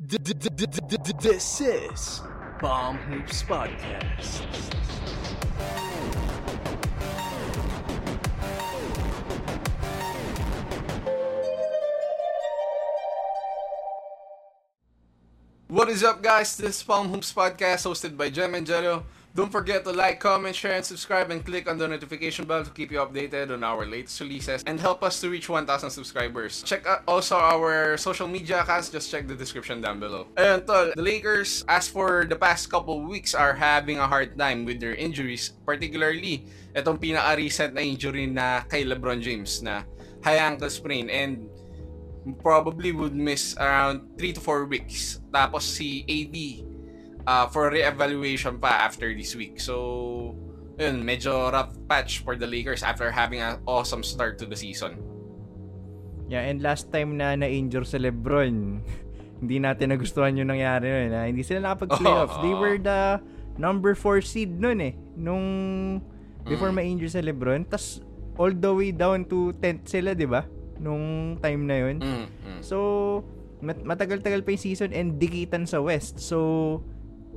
This is Bomb Hoops Podcast. What is up, guys? This is Palm Hoops Podcast hosted by Jem and Jello. Don't forget to like, comment, share, and subscribe, and click on the notification bell to keep you updated on our latest releases and help us to reach 1,000 subscribers. Check out also our social media accounts. Just check the description down below. Ayun, tol. The Lakers, as for the past couple weeks, are having a hard time with their injuries. Particularly, itong pinaka-recent na injury na kay LeBron James na high ankle sprain and probably would miss around 3 to 4 weeks. Tapos si AD uh, for re-evaluation pa after this week. So, yun, medyo rough patch for the Lakers after having an awesome start to the season. Yeah, and last time na na-injure si LeBron, hindi natin nagustuhan yung nangyari nun. Ha? Hindi sila nakapag-playoffs. Oh, They were the number 4 seed nun eh. Nung before Mm. ma-injure si LeBron. tas all the way down to 10th sila, di ba? Nung time na yun. Mm, mm. So, mat- matagal-tagal pa yung season and dikitan sa West. So,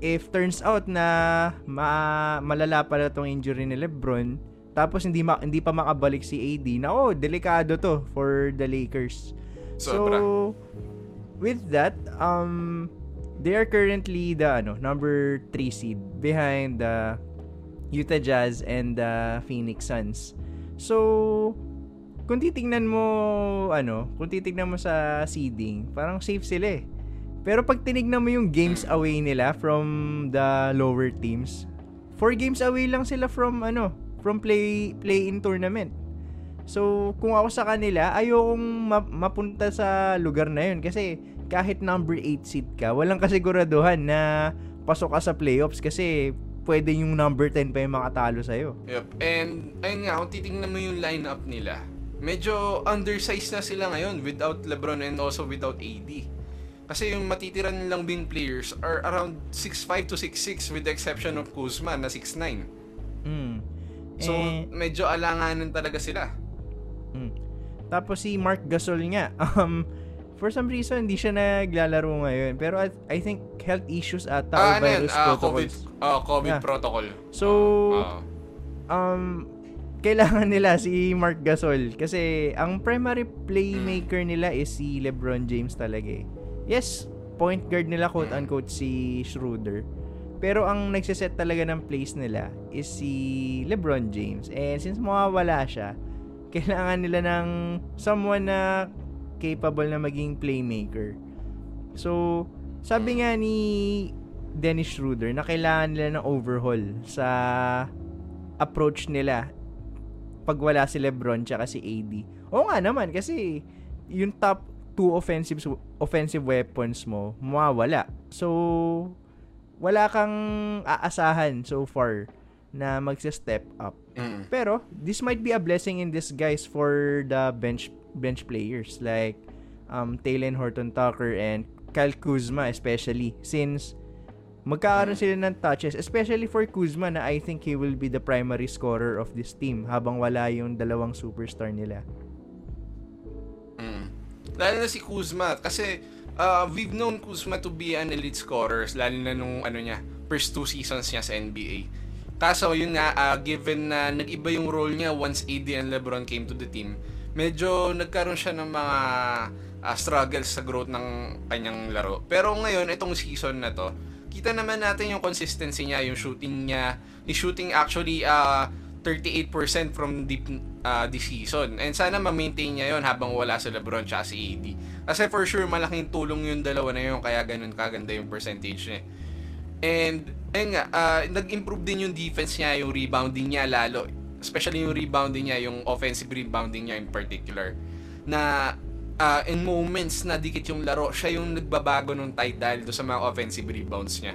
if turns out na ma- malala pala tong injury ni LeBron, tapos hindi ma- hindi pa makabalik si AD, na oh, delikado to for the Lakers. Sobra. So, with that, um they are currently the ano, number 3 seed behind the Utah Jazz and the Phoenix Suns. So, kung titingnan mo ano, kung titingnan mo sa seeding, parang safe sila eh. Pero pag tinignan mo yung games away nila from the lower teams, four games away lang sila from ano, from play play-in tournament. So, kung ako sa kanila, ayokong ma- mapunta sa lugar na yun kasi kahit number 8 seed ka, walang kasiguraduhan na pasok ka sa playoffs kasi pwede yung number 10 pa yung makatalo sa'yo. Yep. And, ayun nga, kung titingnan mo yung lineup nila, medyo undersized na sila ngayon without LeBron and also without AD. Kasi yung matitiran nilang big players are around 6'5 to 6'6 with the exception of Kuzma na 6'9. Mm. So, Eh, medyo alanganan talaga sila. Mm. Tapos si Mark Gasol nga, um, for some reason, hindi siya naglalaro ngayon. Pero I, I think health issues or Ah, ano virus COVID, protocols. ah, COVID Yeah. protocol. So, Ah, um, kailangan nila si Mark Gasol kasi ang primary playmaker nila is si LeBron James talaga eh. Yes, point guard nila quote-unquote si Schroeder. Pero ang nagsiset talaga ng plays nila is si LeBron James. And since mawawala siya, kailangan nila ng someone na capable na maging playmaker. So, sabi nga ni Dennis Schroeder na kailangan nila ng overhaul sa approach nila pag wala si LeBron tsaka si AD. Oo nga naman kasi yung top two offensive offensive weapons mo mawawala. So wala kang aasahan so far na magse-step up. mm. Pero this might be a blessing in disguise for the bench bench players like um Taylor Horton Tucker and Kyle Kuzma especially since magkakaroon sila ng touches especially for Kuzma na I think he will be the primary scorer of this team habang wala yung dalawang superstar nila. Lalo na si Kuzma kasi uh, we've known Kuzma to be an elite scorer lalo na nung ano niya first two seasons niya sa NBA. Kaso yun nga uh, given na nag-iba yung role niya once AD and LeBron came to the team, medyo nagkaroon siya ng mga uh, struggles sa growth ng kanyang laro. Pero ngayon itong season na to, kita naman natin yung consistency niya, yung shooting niya. He's shooting actually uh, 38% from deep uh, this season. And sana ma-maintain niya yon habang wala si LeBron at si AD. Kasi for sure, malaking tulong yung dalawa na yun, kaya ganun kaganda yung percentage niya. And, ayun nga, uh, nag-improve din yung defense niya, yung rebounding niya lalo. Especially yung rebounding niya, yung offensive rebounding niya in particular. Na uh, in moments na dikit yung laro, siya yung nagbabago ng tide dahil do sa mga offensive rebounds niya.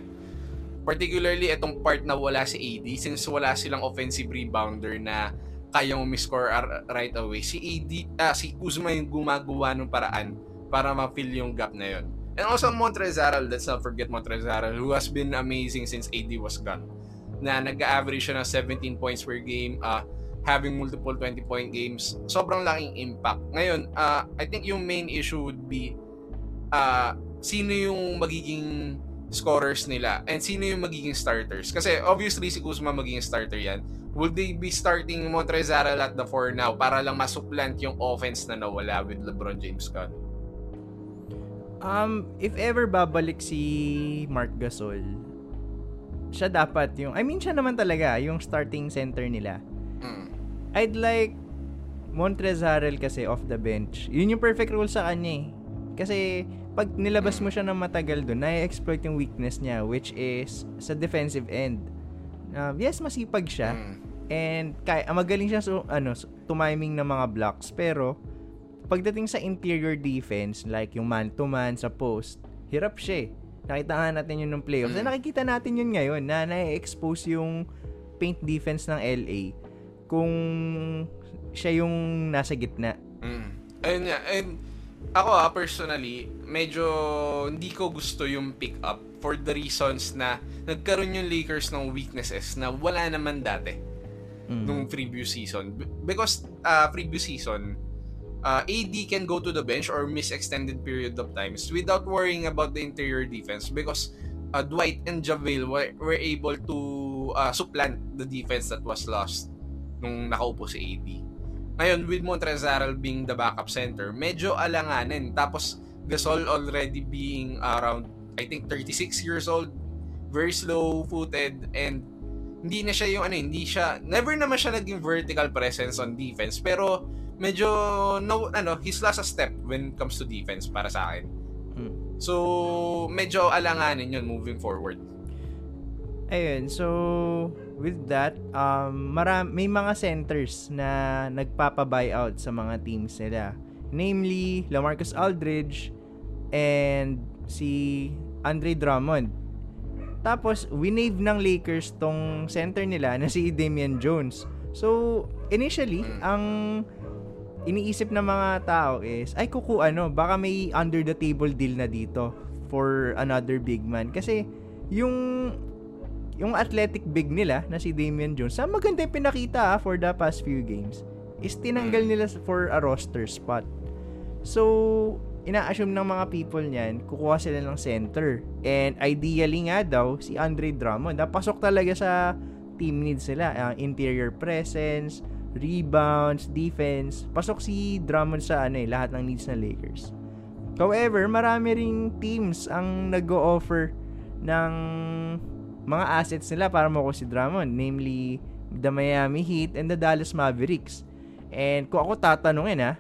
Particularly, itong part na wala si AD, since wala silang offensive rebounder na kayang umiscore ar- right away. Si AD, ah, si Kuzma yung gumagawa ng paraan para ma-fill yung gap na yon. And also Montrezl, let's not forget Montrezl, who has been amazing since AD was gone. Na nag-average siya ng 17 points per game, uh, having multiple 20-point games. Sobrang laking impact. Ngayon, uh, I think yung main issue would be uh, sino yung magiging scorers nila and sino yung magiging starters. Kasi obviously si Kuzma magiging starter yan. Will they be starting Montrezl at the 4 now para lang masuplant yung offense na nawala with LeBron James Scott? Um, if ever babalik si Mark Gasol, siya dapat yung, I mean siya naman talaga, yung starting center nila. Mm. I'd like Montrezl kasi off the bench. Yun yung perfect role sa kanya eh. Kasi pag nilabas mo siya ng matagal doon, na-exploit yung weakness niya which is sa defensive end. Uh, yes, masipag siya. Mm. And kaya, magaling siya so, ano, tumiming ng mga blocks. Pero, pagdating sa interior defense, like yung man-to-man sa post, hirap siya eh. Nakita nga natin yun ng playoffs. Mm. Na nakikita natin yun ngayon na na-expose yung paint defense ng LA kung siya yung nasa gitna. Mm. Ayun nga. And ako ah, personally, medyo hindi ko gusto yung pick up for the reasons na nagkaroon yung Lakers ng weaknesses na wala naman dati Mm. nung previous season. Because uh, previous season, uh, AD can go to the bench or miss extended period of times without worrying about the interior defense because uh, Dwight and JaVale were, were able to uh, supplant the defense that was lost nung nakaupo si AD. Ngayon, with Montrezl being the backup center, medyo alanganin. Tapos, Gasol already being around, I think, 36 years old, very slow-footed, and hindi na siya yung ano, hindi siya, never naman siya naging vertical presence on defense, pero medyo, no, ano, he's lost a step when it comes to defense para sa akin. Mm. So, medyo alanganin yun moving forward. Ayun, so with that, um, maram may mga centers na nagpapa-buyout sa mga teams nila. Namely, LaMarcus Aldridge and si Andre Drummond. Tapos, winave ng Lakers tong center nila na si Damian Jones. So, initially, ang iniisip ng mga tao is, ay kuku ano, baka may under the table deal na dito for another big man. Kasi, yung yung athletic big nila na si Damian Jones, sa maganda yung pinakita ah, for the past few games, is tinanggal nila for a roster spot. So, ina-assume ng mga people niyan, kukuha sila ng center. And ideally nga daw, si Andre Drummond, napasok talaga sa team needs nila. Uh, interior presence, rebounds, defense. Pasok si Drummond sa ano eh, lahat ng needs ng Lakers. However, marami ring teams ang nag-o-offer ng mga assets nila para makuha si Drummond. Namely, the Miami Heat and the Dallas Mavericks. And kung ako tatanungin ha,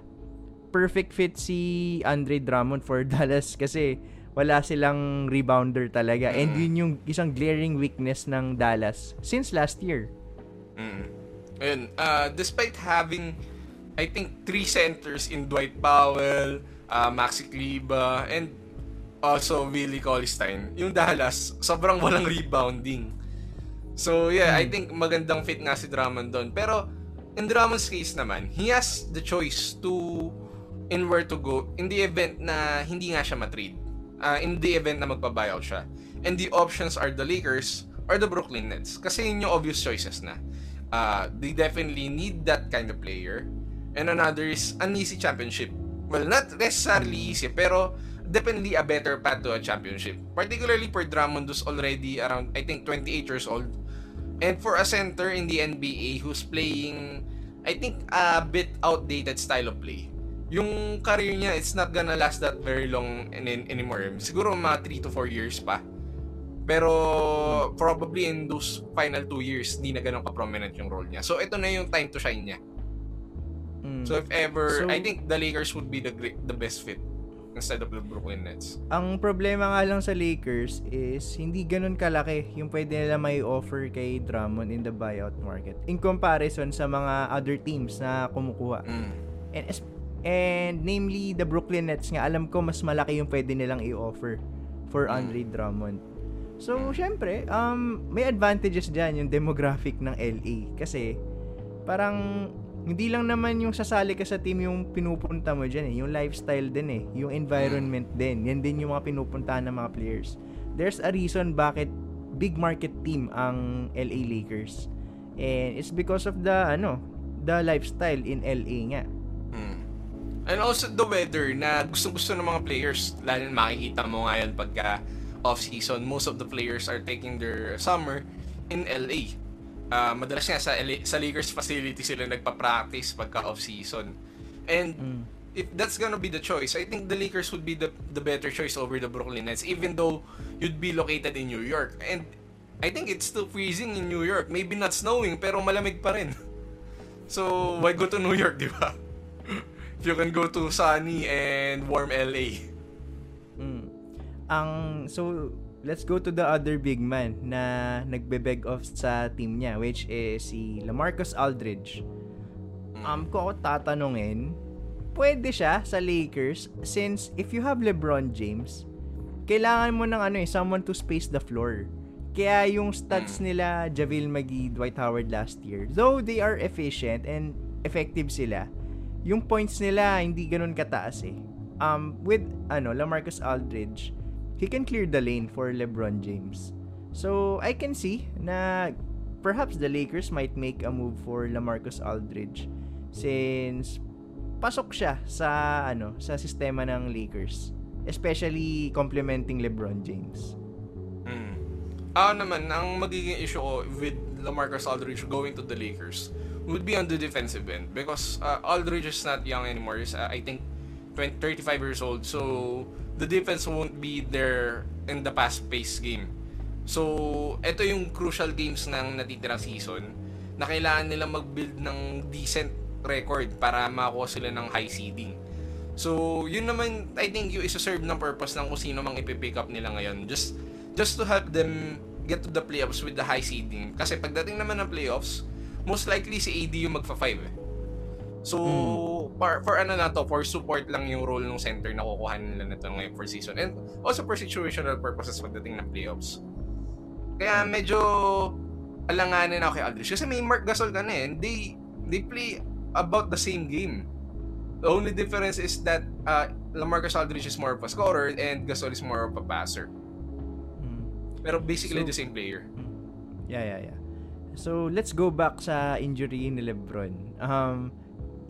perfect fit si Andre Drummond for Dallas kasi wala silang rebounder talaga. And yun yung isang glaring weakness ng Dallas since last year. Mm. Ayun, uh, despite having I think three centers in Dwight Powell, uh, Maxi Kleber, and also Willie Cauley-Stein, yung Dallas, sobrang walang rebounding. So yeah, I think magandang fit nga si Drummond doon. Pero in Drummond's case naman, he has the choice to in where to go in the event na hindi nga siya matrade. Uh, in the event na magpa-buyout siya. And the options are the Lakers or the Brooklyn Nets. Kasi yun yung obvious choices na. Uh, they definitely need that kind of player. And another is an easy championship. Well, not necessarily easy, pero definitely a better path to a championship. Particularly for Drummond who's already around, I think, 28 years old. And for a center in the NBA who's playing, I think, a bit outdated style of play. Yung career niya, it's not gonna last that very long in, in, anymore. Siguro mga 3 to 4 years pa. Pero probably in those final 2 years, di na ganun ka-prominent yung role niya. So ito na yung time to shine niya. Mm. So if ever, So- I think the Lakers would be the great, the best fit instead of the Brooklyn Nets. Ang problema nga lang sa Lakers is hindi ganun kalaki yung pwede nila may offer kay Drummond in the buyout market in comparison sa mga other teams na kumukuha. Mm. And, and namely, the Brooklyn Nets nga, alam ko mas malaki yung pwede nilang i-offer for Andre Drummond. So, syempre, um, may advantages dyan yung demographic ng LA. Kasi, parang, hindi lang naman yung sasali ka sa team yung pinupunta mo dyan eh. Yung lifestyle din eh. Yung environment din. Yan din yung mga pinupuntahan ng mga players. There's a reason bakit big market team ang LA Lakers. And it's because of the, ano, the lifestyle in LA nga. Mm. And also the weather na gusto-gusto ng mga players. Lalo na makikita mo ngayon pagka off-season, most of the players are taking their summer in LA. Uh, madalas nga sa, sa Lakers facility sila nagpa-practice pagka off-season. And mm. if that's gonna be the choice, I think the Lakers would be the, the better choice over the Brooklyn Nets even though you'd be located in New York. And I think it's still freezing in New York. Maybe not snowing, pero malamig pa rin. So, why go to New York, di ba? If you can go to sunny and warm LA. Mm. Ang, so, let's go to the other big man na nagbe-beg off sa team niya, which is si Lamarcus Aldridge. Mm. Um, kung ako tatanungin, pwede siya sa Lakers since if you have LeBron James, kailangan mo ng ano eh, someone to space the floor. Kaya yung stats mm. nila, Javale McGee, Dwight Howard last year, though they are efficient and effective sila, yung points nila hindi ganoon kataas eh. Um, with ano, LaMarcus Aldridge, he can clear the lane for LeBron James. So, I can see na perhaps the Lakers might make a move for LaMarcus Aldridge since pasok siya sa ano, sa sistema ng Lakers, especially complementing LeBron James. Mm. Ah naman, ang magiging issue ko with LaMarcus Aldridge going to the Lakers would be on the defensive end because uh, Aldridge is not young anymore. He's, uh, I think 20, 35 years old. So the defense won't be there in the fast-paced game. So ito yung crucial games ng natitirang season na kailangan nila mag-build ng decent record para makuha sila ng high seeding. So, yun naman, I think yung isa-serve ng purpose ng kung sino mang ipipick up nila ngayon. Just, just to help them get to the playoffs with the high seeding. Kasi pagdating naman ng playoffs, most likely si AD yung magfa-5 eh. So, mm. for, for ano na to, for support lang yung role ng center na kukuha nila nito ngayon for season. And also for situational purposes pagdating ng playoffs. Kaya medyo alanganin ako kay Aldridge. Kasi may Mark Gasol ka na eh. They, they play about the same game. The only difference is that uh, Lamarcus Aldridge is more of a scorer and Gasol is more of a passer. Mm. Pero basically so, the same player. Hmm. Yeah, yeah, yeah. So, let's go back sa injury ni LeBron. Um,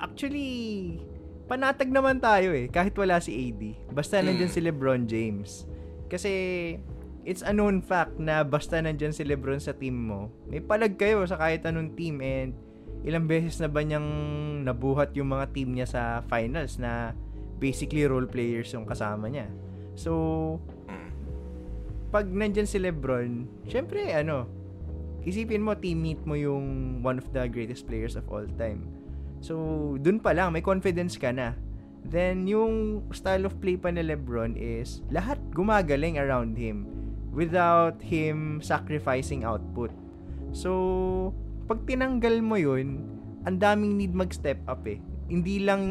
actually, panatag naman tayo eh, kahit wala si AD. Basta mm. nandyan si LeBron James. Kasi, it's a known fact na basta nandyan si LeBron sa team mo, may palag kayo sa kahit anong team and ilang beses na ba niyang nabuhat yung mga team niya sa finals na basically role players yung kasama niya. So, pag nandyan si LeBron, syempre ano, isipin mo, teammate mo yung one of the greatest players of all time. So, dun pa lang, may confidence ka na. Then, yung style of play pa ni Lebron is, lahat gumagaling around him without him sacrificing output. So, pag tinanggal mo yun, ang daming need mag-step up eh. Hindi lang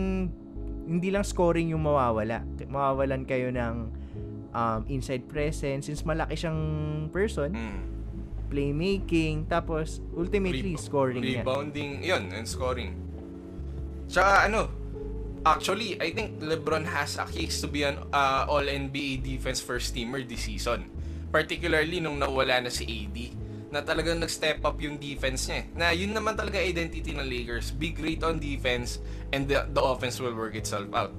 hindi lang scoring yung mawawala. Mawawalan kayo ng um, inside presence since malaki siyang person. Mm playmaking, tapos ultimately Re- scoring Rebounding, yan. yun, and scoring. Tsaka ano, actually, I think LeBron has a case to be an uh, All-NBA defense first teamer this season. Particularly nung nawala na si AD na talagang nag-step up yung defense niya. Eh. Na yun naman talaga identity ng Lakers. Big rate on defense and the, the offense will work itself out.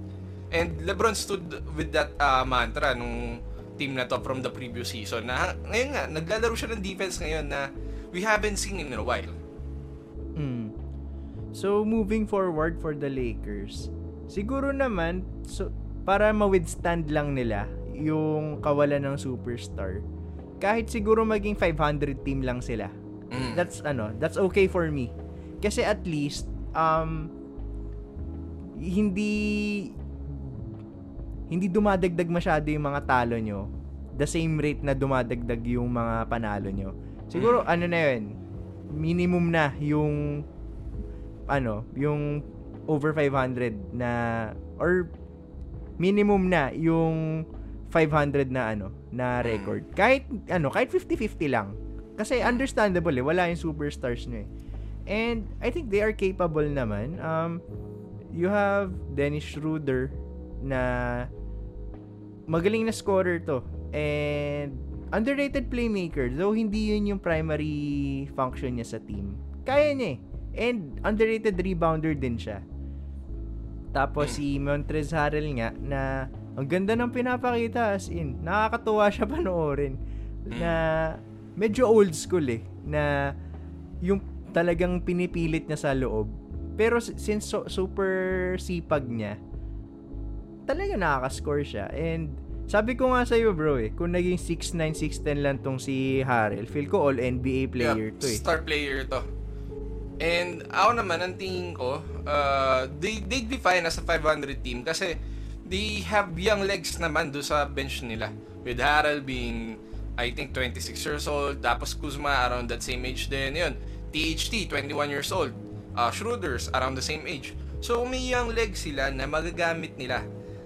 And LeBron stood with that uh, mantra nung team na to from the previous season na ngayon nga, naglalaro siya ng defense ngayon na we haven't seen in a while. So, moving forward for the Lakers, siguro naman, so, para ma-withstand lang nila yung kawalan ng superstar, kahit siguro maging 500 team lang sila. Mm. That's ano, that's okay for me. Kasi at least um hindi hindi dumadagdag masyado yung mga talo nyo the same rate na dumadagdag yung mga panalo nyo. Siguro, mm. ano na yun, minimum na yung, ano, yung over 500 na, or minimum na yung 500 na ano, na mm. record. Kahit, ano, kahit 50-50 lang. Kasi understandable eh, wala yung superstars nyo eh. And I think they are capable naman. Um, you have Dennis Schroeder na magaling na scorer to. And underrated playmaker, though hindi yun yung primary function niya sa team. Kaya niya eh. And underrated rebounder din siya. Tapos si Montrez Harrell nga na ang ganda ng pinapakita as in. Nakakatuwa siya panoorin. Na medyo old school eh. Na yung talagang pinipilit niya sa loob. Pero since so- super sipag niya, talaga nakaka-score siya. And sabi ko nga sa iyo bro eh, kung naging 6'9", 6'10 lang tong si Harrell, feel ko all NBA player Yeah, to eh. Star player to. And ako naman, ang tingin ko, uh, they, they define as a 500 team kasi they have young legs naman do sa bench nila. With Harrell being, I think, 26 years old. Tapos Kuzma around that same age din. Yun. THT, 21 years old. Uh, Schroeder's around the same age. So, may young legs sila na magagamit nila.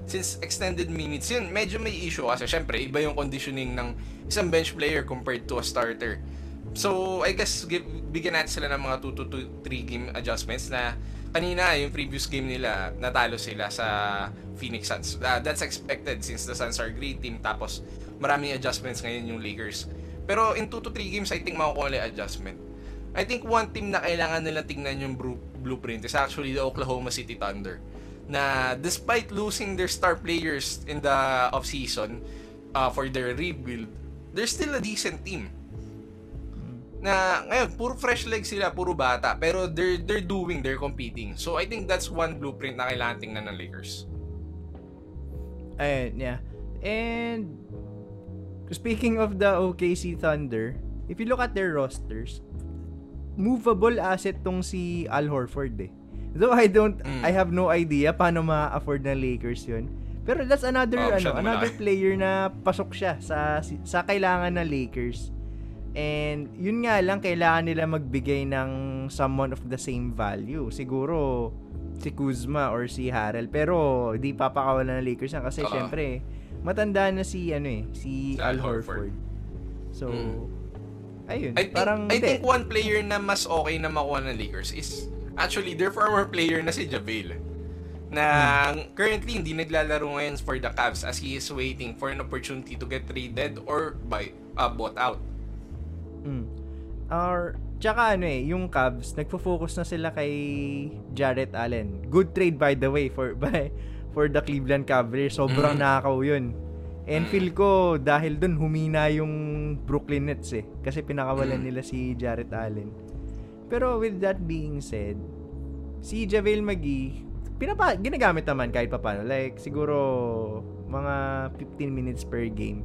Since extended minutes, yun, medyo may issue kasi syempre, iba yung conditioning ng isang bench player compared to a starter. So, I guess give, bigyan natin sila ng mga 2 to 3 game adjustments na kanina, yung previous game nila, natalo sila sa Phoenix Suns. Uh, that's expected since the Suns are great team tapos maraming adjustments ngayon yung Lakers. Pero in 2 to 3 games, I think makukuha adjustment. I think one team na kailangan nila tingnan yung blueprint is actually the Oklahoma City Thunder. Na despite losing their star players in the offseason uh, for their rebuild, they're still a decent team na ngayon puro fresh legs sila, puro bata, pero they're they're doing, they're competing. So I think that's one blueprint na kailangan tingnan ng Lakers. Ayun, yeah. And speaking of the OKC Thunder, if you look at their rosters, movable asset tong si Al Horford eh. Though I don't, Mm. I have no idea paano ma-afford ng Lakers yun. Pero that's another, Oh, ano, another player na pasok siya sa, sa kailangan ng Lakers. And yun nga lang, kailangan nila magbigay ng someone of the same value. Siguro, si Kuzma or si Harrell. Pero, di papakawalan ng Lakers yan kasi Oo. syempre, matanda na si, ano eh, si, Si Al Horford. Horford. So, Mm. ayun. I think, parang, I think one player na mas okay na makuha ng Lakers is actually their former player na si JaVale. Na currently hindi naglalaro ngayon for the Cavs as he is waiting for an opportunity to get traded or buy uh, bought out. Mm. Or, tsaka ano eh, yung Cavs, nagfo-focus na sila kay Jarrett Allen. Good trade by the way for by for the Cleveland Cavaliers. Sobrang Mm. nakakaw yun. And Mm. feel ko, dahil dun, humina yung Brooklyn Nets eh. Kasi pinakawalan Mm. nila si Jarrett Allen. Pero with that being said, si JaVale McGee, pinapa, ginagamit naman kahit papano. Like, siguro, mga 15 minutes per game.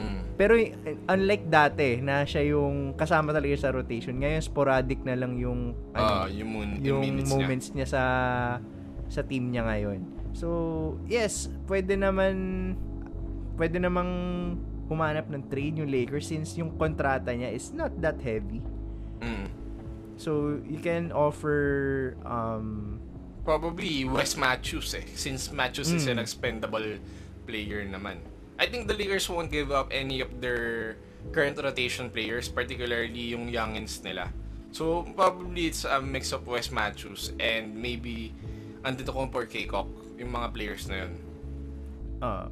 Mm. Pero eh, unlike dati na siya yung kasama talaga sa rotation, ngayon sporadic na lang yung Ah, ano, yung, mun- yung minutes niya. moments niya. sa sa team niya ngayon. So, yes, pwede naman pwede namang humanap ng trade yung Lakers since yung kontrata niya is not that heavy. Mm. So, you can offer um Probably Wes Matthews eh. Since Matthews is Mm. an expendable player naman. I think the Lakers won't give up any of their current rotation players, particularly yung youngins nila. So, probably it's a mix of Wes Matthews and maybe Antetokounmpo or Kaycock, yung mga players na yun. uh,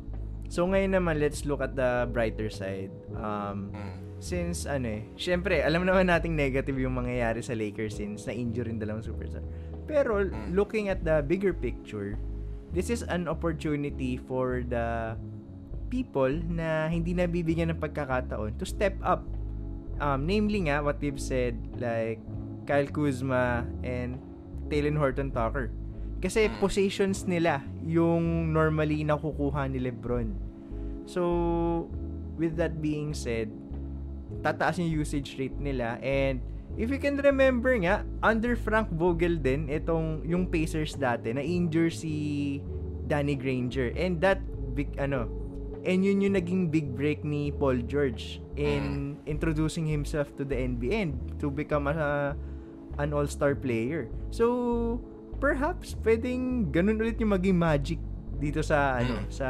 So ngayon naman let's look at the brighter side. Um Mm. since ano eh, syempre, alam naman nating negative yung mangyayari sa Lakers since na-injure yung dalawang superstar. Pero Mm. looking at the bigger picture, this is an opportunity for the people na hindi nabibigyan ng pagkakataon to step up. Um, namely nga, what we've said, like Kyle Kuzma and Taylor Horton Tucker. Kasi Mm. positions nila yung normally nakukuha ni Lebron. So, with that being said, tataas yung usage rate nila and if you can remember nga, under Frank Vogel din, itong yung Pacers dati, na-injure si Danny Granger and that big, ano, and yun yung naging big break ni Paul George in introducing himself to the NBA and to become a, an all-star player. So, perhaps pwedeng ganun ulit yung maging magic dito sa ano Mm. sa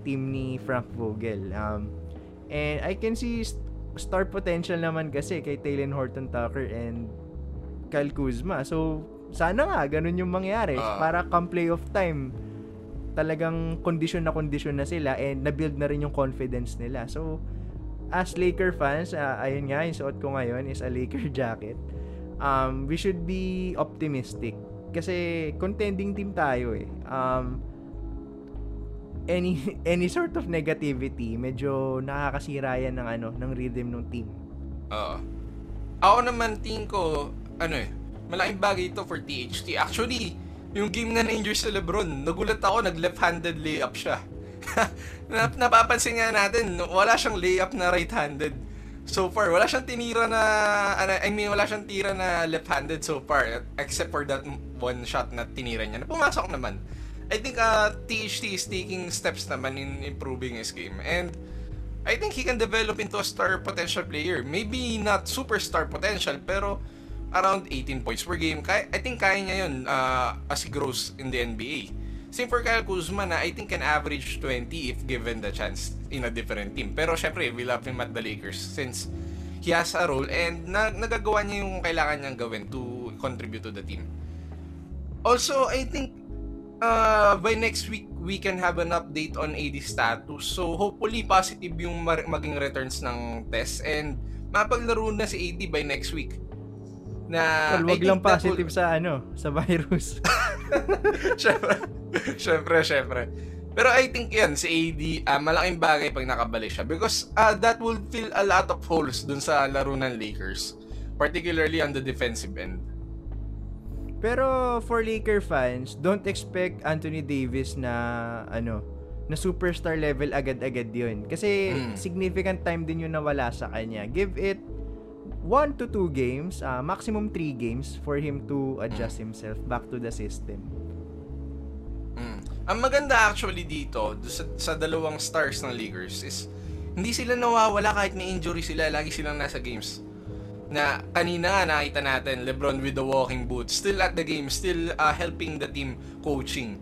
team ni Frank Vogel. Um, and I can see st- star potential naman kasi kay Taylor Horton Tucker and Kyle Kuzma. So, sana nga ganun yung mangyari Ah. para come playoff time talagang condition na condition na sila and na-build na rin yung confidence nila. So, as Laker fans, ah, ayun nga, yung suot ko ngayon is a Laker jacket. Um, we should be optimistic Kasi contending team tayo eh. Um, any any sort of negativity, medyo nakakasira yan ng ano, ng rhythm ng team. Oo. Ako naman tingin ko, ano eh, malaking bagay ito for THT. Actually, yung game na na-injure sa Lebron, nagulat ako, nag-left-handed layup siya. Nap- napapansin nga natin, wala siyang layup na right-handed. So far, wala siyang tinira na, ano, I mean, wala siyang tira na left-handed so far, except for that one shot na tinira niya, pumasok naman. I think uh, THT is taking steps naman in improving his game. And I think he can develop into a star potential player. Maybe not superstar potential, pero around 18 points per game. Kaya, I think kaya niya yun uh, as he grows in the NBA. Same for Kyle Kuzma na I think can average 20 if given the chance in a different team. Pero syempre, we love him at the Lakers since he has a role and na nagagawa niya yung kailangan niyang gawin to contribute to the team. Also, I think uh, by next week, we can have an update on AD status. So, hopefully, positive yung maging returns ng test and mapaglaro na si AD by next week. Na, Well, wag lang positive will- sa ano, sa virus. syempre, syempre, syempre. Pero I think yan, si AD, ah, malaking bagay pag nakabalik siya. Because ah, that will fill a lot of holes dun sa laro ng Lakers. Particularly on the defensive end. Pero for Laker fans, don't expect Anthony Davis na ano, na superstar level agad-agad 'yun. Kasi Mm. significant time din 'yung nawala sa kanya. Give it 1 to 2 games, ah, maximum 3 games for him to adjust himself back to the system. Mm. Ang maganda actually dito sa, sa dalawang stars ng Lakers is hindi sila nawawala kahit may injury sila, lagi silang nasa games. Na kanina nga nakita natin LeBron with the walking boot, still at the game, still uh, helping the team coaching.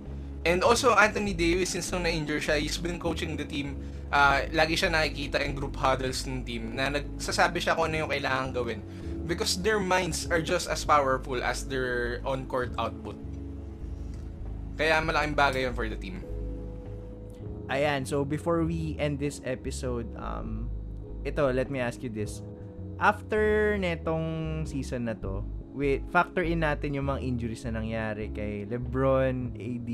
And also Anthony Davis since nung na-injure siya, he's been coaching the team. Uh, lagi siya nakikita in group huddles ng team na nagsasabi siya kung ano yung kailangan gawin because their minds are just as powerful as their on-court output. Kaya malaking bagay yun for the team. Ayan, so before we end this episode, um, ito, let me ask you this. After netong season na to, with factor in natin yung mga injuries na nangyari kay LeBron, AD,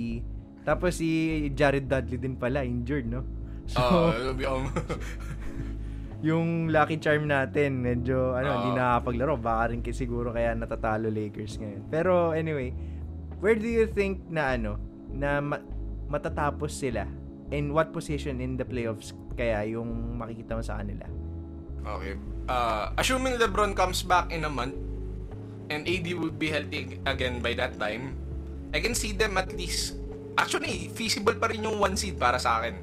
tapos si Jared Dudley din pala, injured, no? So, um, yung lucky charm natin, medyo, ano, hindi nakakapaglaro. Baka rin kasi siguro kaya natatalo Lakers ngayon. Pero, anyway, where do you think na, ano, na ma- matatapos sila? In what position in the playoffs kaya yung makikita mo sa kanila? okay. Uh, assuming LeBron comes back in a month and AD would be healthy again by that time, I can see them at least actually feasible pa rin yung one seed para sa akin.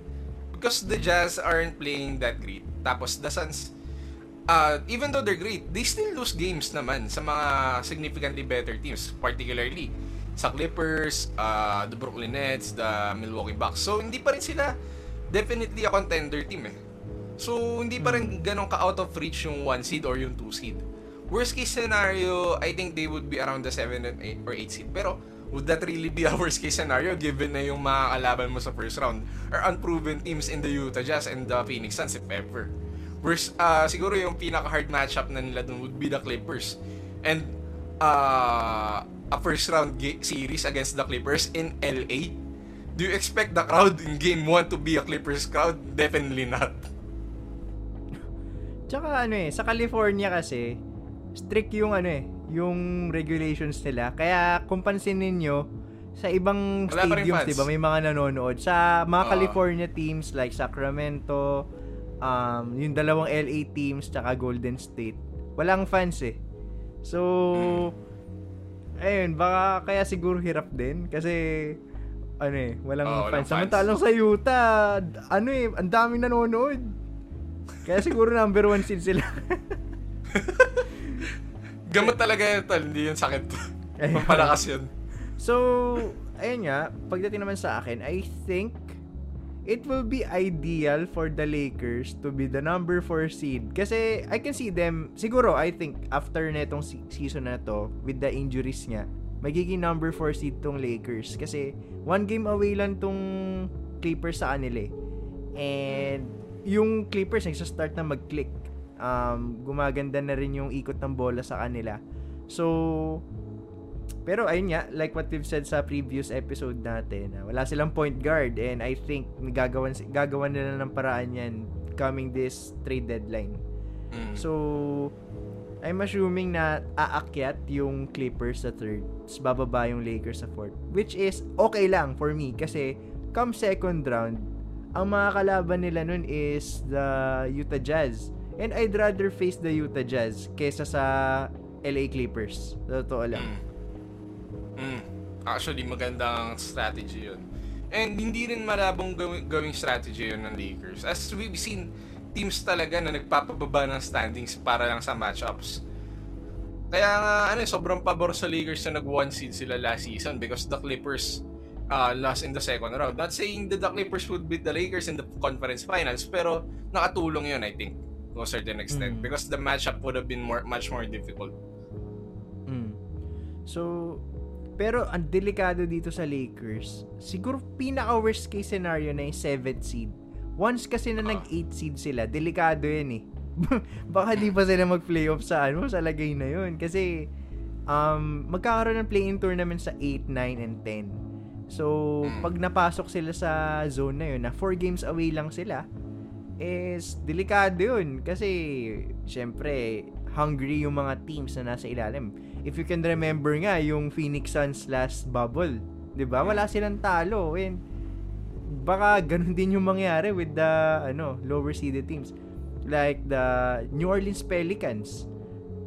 Because the Jazz aren't playing that great. Tapos the Suns uh, even though they're great, they still lose games naman sa mga significantly better teams, particularly sa Clippers, uh, the Brooklyn Nets, the Milwaukee Bucks. So, hindi pa rin sila definitely a contender team eh. So, hindi pa rin ganun ka-out of reach yung 1 seed or yung 2 seed. Worst case scenario, I think they would be around the 7 and 8 or 8 seed. Pero, would that really be a worst case scenario given na yung mga kalaban mo sa first round are unproven teams in the Utah Jazz and the Phoenix Suns if ever? Worst, uh, siguro yung pinaka-hard matchup na nila dun would be the Clippers. And, uh, a first round ga- series against the Clippers in LA? Do you expect the crowd in game 1 to be a Clippers crowd? Definitely not. Tsaka ano eh, sa California kasi, strict yung ano eh, yung regulations nila. Kaya kung pansinin nyo, sa ibang Wala stadiums, di ba, may mga nanonood. Sa mga Oo. California teams like Sacramento, um, yung dalawang LA teams, tsaka Golden State, walang fans eh. So, Hmm. ayun, baka kaya siguro hirap din. Kasi, ano eh, walang walang fans. fans. Samantalang sa Utah, ano eh, ang daming nanonood. Kaya siguro number one seed sila. Gamot talaga yun, tol. Hindi yun sakit. Pampalakas yun. So, ayun nga, pagdating naman sa akin, I think it will be ideal for the Lakers to be the number 4 seed. Kasi I can see them, siguro, I think, after netong se- season na to, with the injuries niya, magiging number 4 seed tong Lakers. Kasi, one game away lang tong Clippers sa kanila eh. And, yung Clippers, nagsastart na mag-click. Um, gumaganda na rin yung ikot ng bola sa kanila. So, pero ayun nga, like what we've said sa previous episode natin, uh, wala silang point guard and I think gagawan gagawan nila ng paraan yan coming this trade deadline. Mm. So I'm assuming na aakyat yung Clippers sa third, tapos bababa yung Lakers sa fourth. Which is okay lang for me kasi come second round, ang mga kalaban nila nun is the Utah Jazz. And I'd rather face the Utah Jazz kesa sa LA Clippers. Totoo lang. Mm. Mm. Actually, magandang strategy yun. And hindi rin malabong gawing, gawing strategy yun ng Lakers. As we've seen, teams talaga na nagpapababa ng standings para lang sa matchups. Kaya nga, ano, sobrang pabor sa Lakers na nag-one seed sila last season because the Clippers uh, lost in the second round. Not saying that the Clippers would beat the Lakers in the conference finals, pero nakatulong yun, I think, to a certain extent. Mm. Because the matchup would have been more, much more difficult. Mm. So, pero ang delikado dito sa Lakers, siguro pinaka worst case scenario na yung 7th seed. Once kasi na Ah. nag-8 seed sila, delikado yan eh. Baka di pa sila mag-playoff sa ano, sa lagay na yun. Kasi, um, magkakaroon ng play-in tournament sa 8, 9, and 10. So, Mm. pag napasok sila sa zone na yun, na 4 games away lang sila, is delikado yun. Kasi, syempre, hungry yung mga teams na nasa ilalim. If you can remember nga, yung Phoenix Suns last bubble, di ba? Wala silang talo. And, baka ganun din yung mangyari with the ano lower seeded teams like the New Orleans Pelicans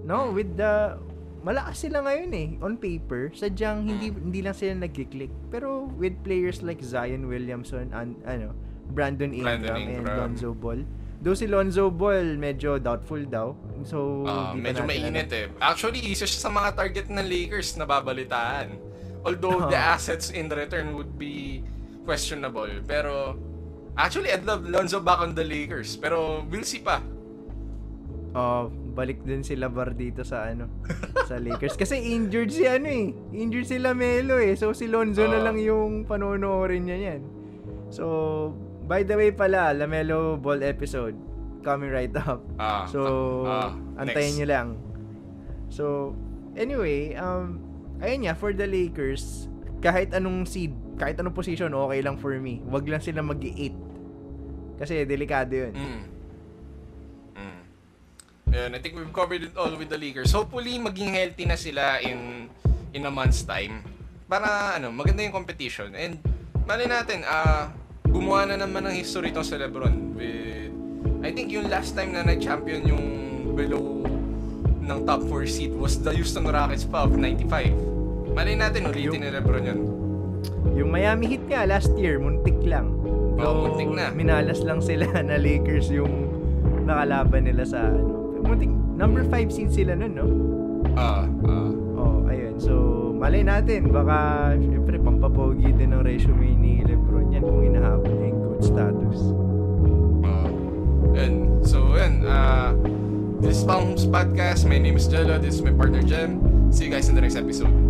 no with the malakas sila ngayon eh on paper sadyang hindi hindi lang sila nagki-click pero with players like Zion Williamson and ano Brandon Ingram, Brandon and Ingram. Lonzo Ball Though si Lonzo Ball medyo doubtful daw. So, Ah, pa medyo mainit alam. eh. Actually, isa siya sa mga target ng Lakers na babalitaan. Although the Ah. assets in return would be questionable. Pero, actually, I'd love Lonzo back on the Lakers. Pero, we'll see pa. Oh, balik din sila bar dito sa ano, sa Lakers. Kasi injured si ano eh. Injured si Lamelo eh. So si Lonzo na Oo. lang yung panonoorin niya yan. So, by the way pala, Lamelo Ball episode coming right up. Ah, So, ah, antayin next. nyo lang. So, anyway, um, ayun nga, for the Lakers, kahit anong seed, kahit anong position, okay lang for me. Wag lang sila mag 8 Kasi delikado yun. Mm. Mm. Ayun, I think we've covered it all with the Lakers. Hopefully, maging healthy na sila in in a month's time. Para, ano, maganda yung competition. And, mali natin, ah, gumawa na naman ng history to sa Lebron with, I think yung last time na nag-champion yung below ng top 4 seed was the Houston Rockets pa of 95. Mali natin, ulitin ni Lebron yun. Yung Miami Heat nga last year, muntik lang. Though, muntik na. Minalas lang sila na Lakers yung nakalaban nila sa ano. Muntik, number 5 seed sila nun, no? Ah, ah. Oh, ayun. So, malay natin, baka, syempre, pampapogi din ng resume status. Uh, and so, yun. Uh, this is Palms Podcast. My name is Jello. This is my partner, Jem. See you guys in the next episode.